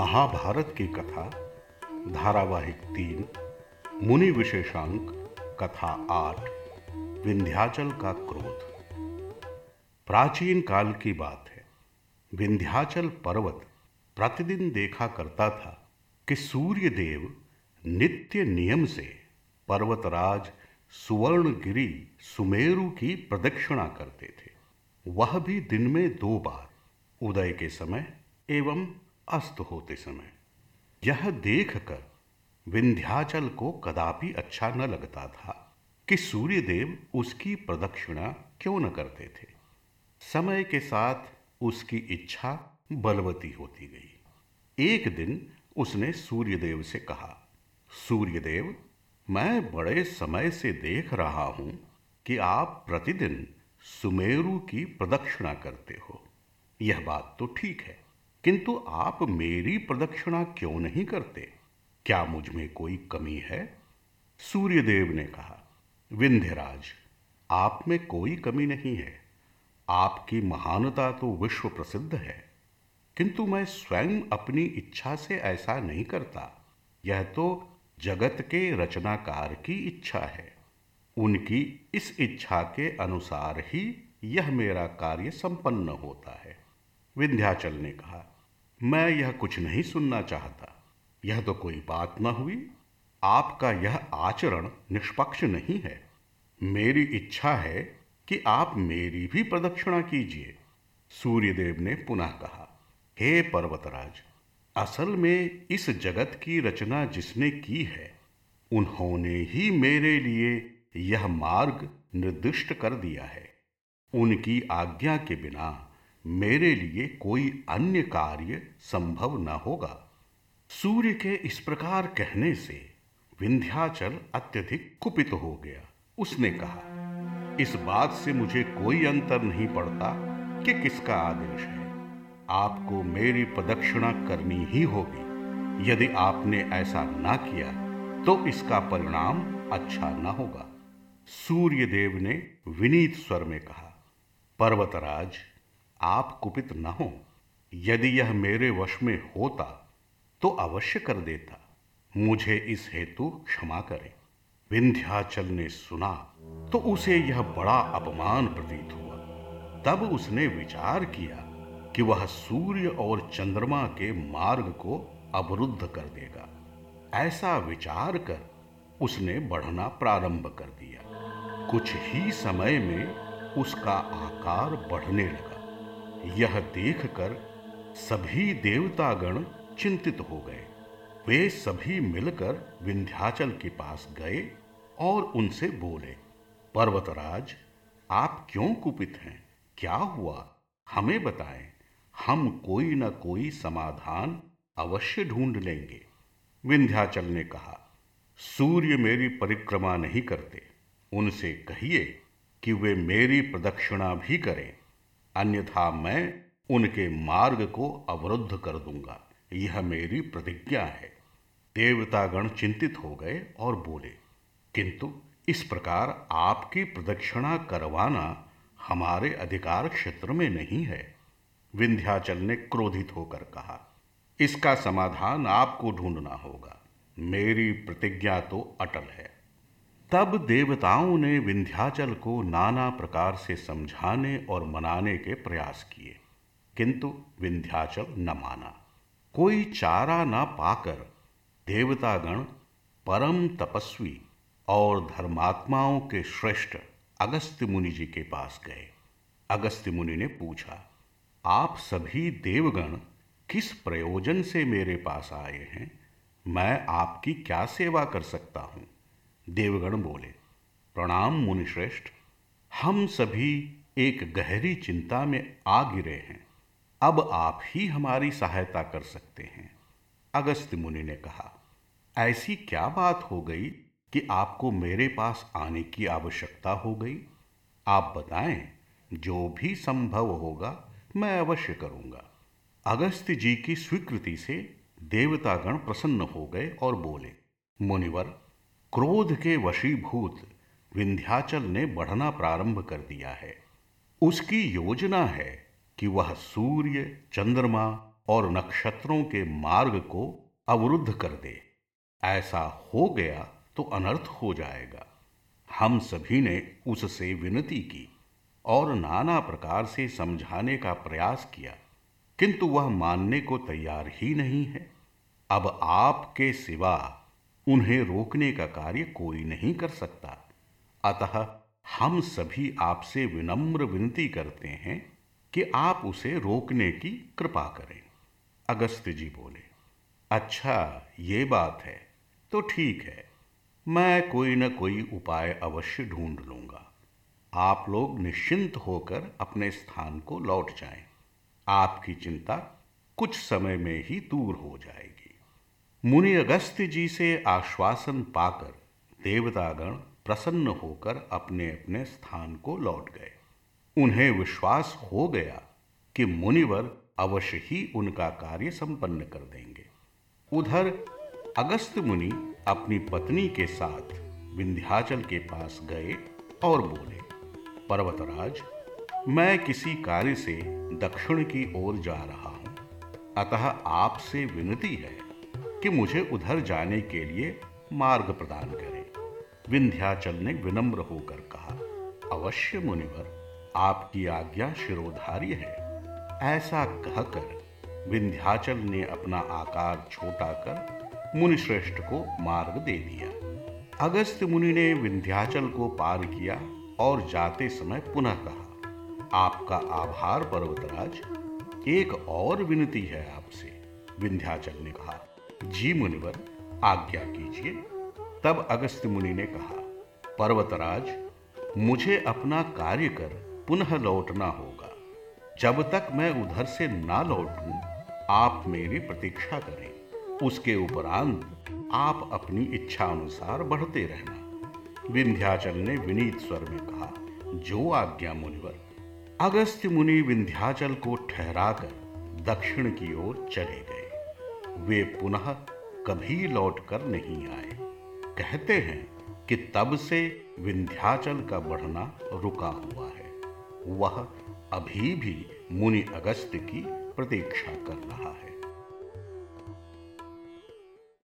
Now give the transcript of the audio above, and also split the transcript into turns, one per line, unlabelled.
महाभारत की कथा, धारावाहिक तीन, मुनि विशेषांक, कथा आठ, विंध्याचल का क्रोध। प्राचीन काल की बात है। विंध्याचल पर्वत प्रतिदिन देखा करता था कि सूर्य देव नित्य नियम से पर्वतराज सुवर्णगिरी सुमेरु की प्रदक्षिणा करते थे। वह भी दिन में दो बार, उदय के समय एवं अस्त होते समय। यह देखकर विंध्याचल को कदापि अच्छा न लगता था कि सूर्यदेव उसकी प्रदक्षिणा क्यों न करते थे। समय के साथ उसकी इच्छा बलवती होती गई। एक दिन उसने सूर्यदेव से कहा, सूर्यदेव, मैं बड़े समय से देख रहा हूँ कि आप प्रतिदिन सुमेरु की प्रदक्षिणा करते हो। यह बात तो ठीक है। किंतु आप मेरी प्रदक्षिणा क्यों नहीं करते? क्या मुझमें कोई कमी है? सूर्यदेव ने कहा, विंध्यराज, आप में कोई कमी नहीं है। आपकी महानता तो विश्व प्रसिद्ध है। किंतु मैं स्वयं अपनी इच्छा से ऐसा नहीं करता। यह तो जगत के रचनाकार की इच्छा है। उनकी इस इच्छा के अनुसार ही यह मेरा कार्य संपन्न होता है। विंध्याचल ने कहा मैं यह कुछ नहीं सुनना चाहता। यह तो कोई बात न हुई। आपका यह आचरण निष्पक्ष नहीं है। मेरी इच्छा है कि आप मेरी भी प्रदक्षिणा कीजिए, सूर्यदेव ने पुनः कहा। हे पर्वतराज, असल में इस जगत की रचना जिसने की है, उन्होंने ही मेरे लिए यह मार्ग निर्दिष्ट कर दिया है। उनकी आज्ञा के बिना मेरे लिए कोई अन्य कार्य संभव न होगा। सूर्य के इस प्रकार कहने से विंध्याचल अत्यधिक कुपित हो गया। उसने कहा, इस बात से मुझे कोई अंतर नहीं पड़ता कि किसका आदेश है। आपको मेरी प्रदक्षिणा करनी ही होगी। यदि आपने ऐसा ना किया तो इसका परिणाम अच्छा न होगा। सूर्य देव ने विनीत स्वर में कहा, पर्वतराज आप कुपित न हो। यदि यह मेरे वश में होता तो अवश्य कर देता। मुझे इस हेतु क्षमा करें। विंध्याचल ने सुना तो उसे यह बड़ा अपमान प्रतीत हुआ। तब उसने विचार किया कि वह सूर्य और चंद्रमा के मार्ग को अवरुद्ध कर देगा। ऐसा विचार कर उसने बढ़ना प्रारंभ कर दिया। कुछ ही समय में उसका आकार बढ़ने लगा। यह देखकर सभी देवतागण चिंतित हो गए। वे सभी मिलकर विंध्याचल के पास गए और उनसे बोले, पर्वतराज, आप क्यों कुपित हैं? क्या हुआ? हमें बताएँ। हम कोई न कोई समाधान अवश्य ढूंढ लेंगे। विंध्याचल ने कहा, सूर्य मेरी परिक्रमा नहीं करते। उनसे कहिए कि वे मेरी प्रदक्षिणा भी करें। अन्यथा मैं उनके मार्ग को अवरुद्ध कर दूँगा। यह मेरी प्रतिज्ञा है। देवतागण चिंतित हो गए और बोले, किंतु इस प्रकार आपकी प्रदक्षिणा करवाना हमारे अधिकार क्षेत्र में नहीं है, विंध्याचल ने क्रोधित होकर कहा। इसका समाधान आपको ढूंढना होगा। मेरी प्रतिज्ञा तो अटल है। तब देवताओं ने विंध्याचल को नाना प्रकार से समझाने और मनाने के प्रयास किए, किंतु विंध्याचल न माना। कोई चारा न पाकर देवतागण, परम तपस्वी और धर्मात्माओं के श्रेष्ठ अगस्त्य मुनि जी के पास गए। अगस्त्य मुनि ने पूछा, आप सभी देवगण किस प्रयोजन से मेरे पास आए हैं? मैं आपकी क्या सेवा कर सकता हूँ? देवगण बोले, प्रणाम मुनिश्रेष्ठ, हम सभी एक गहरी चिंता में आ गिरे हैं। अब आप ही हमारी सहायता कर सकते हैं। अगस्त्य मुनि ने कहा, ऐसी क्या बात हो गई कि आपको मेरे पास आने की आवश्यकता हो गई? आप बताएँ, जो भी संभव होगा, मैं अवश्य करूँगा। अगस्त जी की स्वीकृति से देवतागण प्रसन्न हो गए और बोले, मुनिवर क्रोध के वशीभूत विंध्याचल ने बढ़ना प्रारंभ कर दिया है। उसकी योजना है कि वह सूर्य, चंद्रमा और नक्षत्रों के मार्ग को अवरुद्ध कर दे। ऐसा हो गया तो अनर्थ हो जाएगा। हम सभी ने उससे विनती की और नाना प्रकार से समझाने का प्रयास किया, किंतु वह मानने को तैयार ही नहीं है। अब आपके सिवा उन्हें रोकने का कार्य कोई नहीं कर सकता। अतः हम सभी आपसे विनम्र विनती करते हैं कि आप उसे रोकने की कृपा करें। अगस्त जी बोले अच्छा ये बात है तो ठीक है। मैं कोई न कोई उपाय अवश्य ढूंढ लूँगा। आप लोग निश्चिंत होकर अपने स्थान को लौट जाएँ। आपकी चिंता कुछ समय में ही दूर हो जाएगी। मुनि अगस्त्य जी से आश्वासन पाकर देवतागण प्रसन्न होकर अपने अपने स्थान को लौट गए। उन्हें विश्वास हो गया कि मुनिवर अवश्य ही उनका कार्य संपन्न कर देंगे। उधर अगस्त मुनि अपनी पत्नी के साथ विंध्याचल के पास गए और बोले, पर्वतराज, मैं किसी कार्य से दक्षिण की ओर जा रहा हूँ। अतः आपसे विनती है कि मुझे उधर जाने के लिए मार्ग प्रदान करें। विंध्याचल ने विनम्र होकर कहा, अवश्य मुनिवर, आपकी आज्ञा शिरोधार्य है। ऐसा कहकर विंध्याचल ने अपना आकार छोटा कर मुनिश्रेष्ठ को मार्ग दे दिया। अगस्त मुनि ने विंध्याचल को पार किया और जाते समय पुनः कहा, आपका आभार पर्वतराज, एक और विनती है आपसे, विंध्याचल ने कहा। जी मुनिवर आज्ञा कीजिए। तब अगस्त्य मुनि ने कहा, पर्वतराज, मुझे अपना कार्य कर पुनः लौटना होगा। जब तक मैं उधर से ना लौटूं, आप मेरी प्रतीक्षा करें। उसके उपरांत आप अपनी इच्छा अनुसार बढ़ते रहना। विंध्याचल ने विनीत स्वर में कहा, जो आज्ञा मुनिवर, अगस्त्य मुनि विंध्याचल को ठहराकर दक्षिण की ओर चले गए। वे पुनः कभी लौट कर नहीं आए। कहते हैं कि तब से विंध्याचल का बढ़ना रुका हुआ है। वह अभी भी मुनि अगस्त की प्रतीक्षा कर रहा है।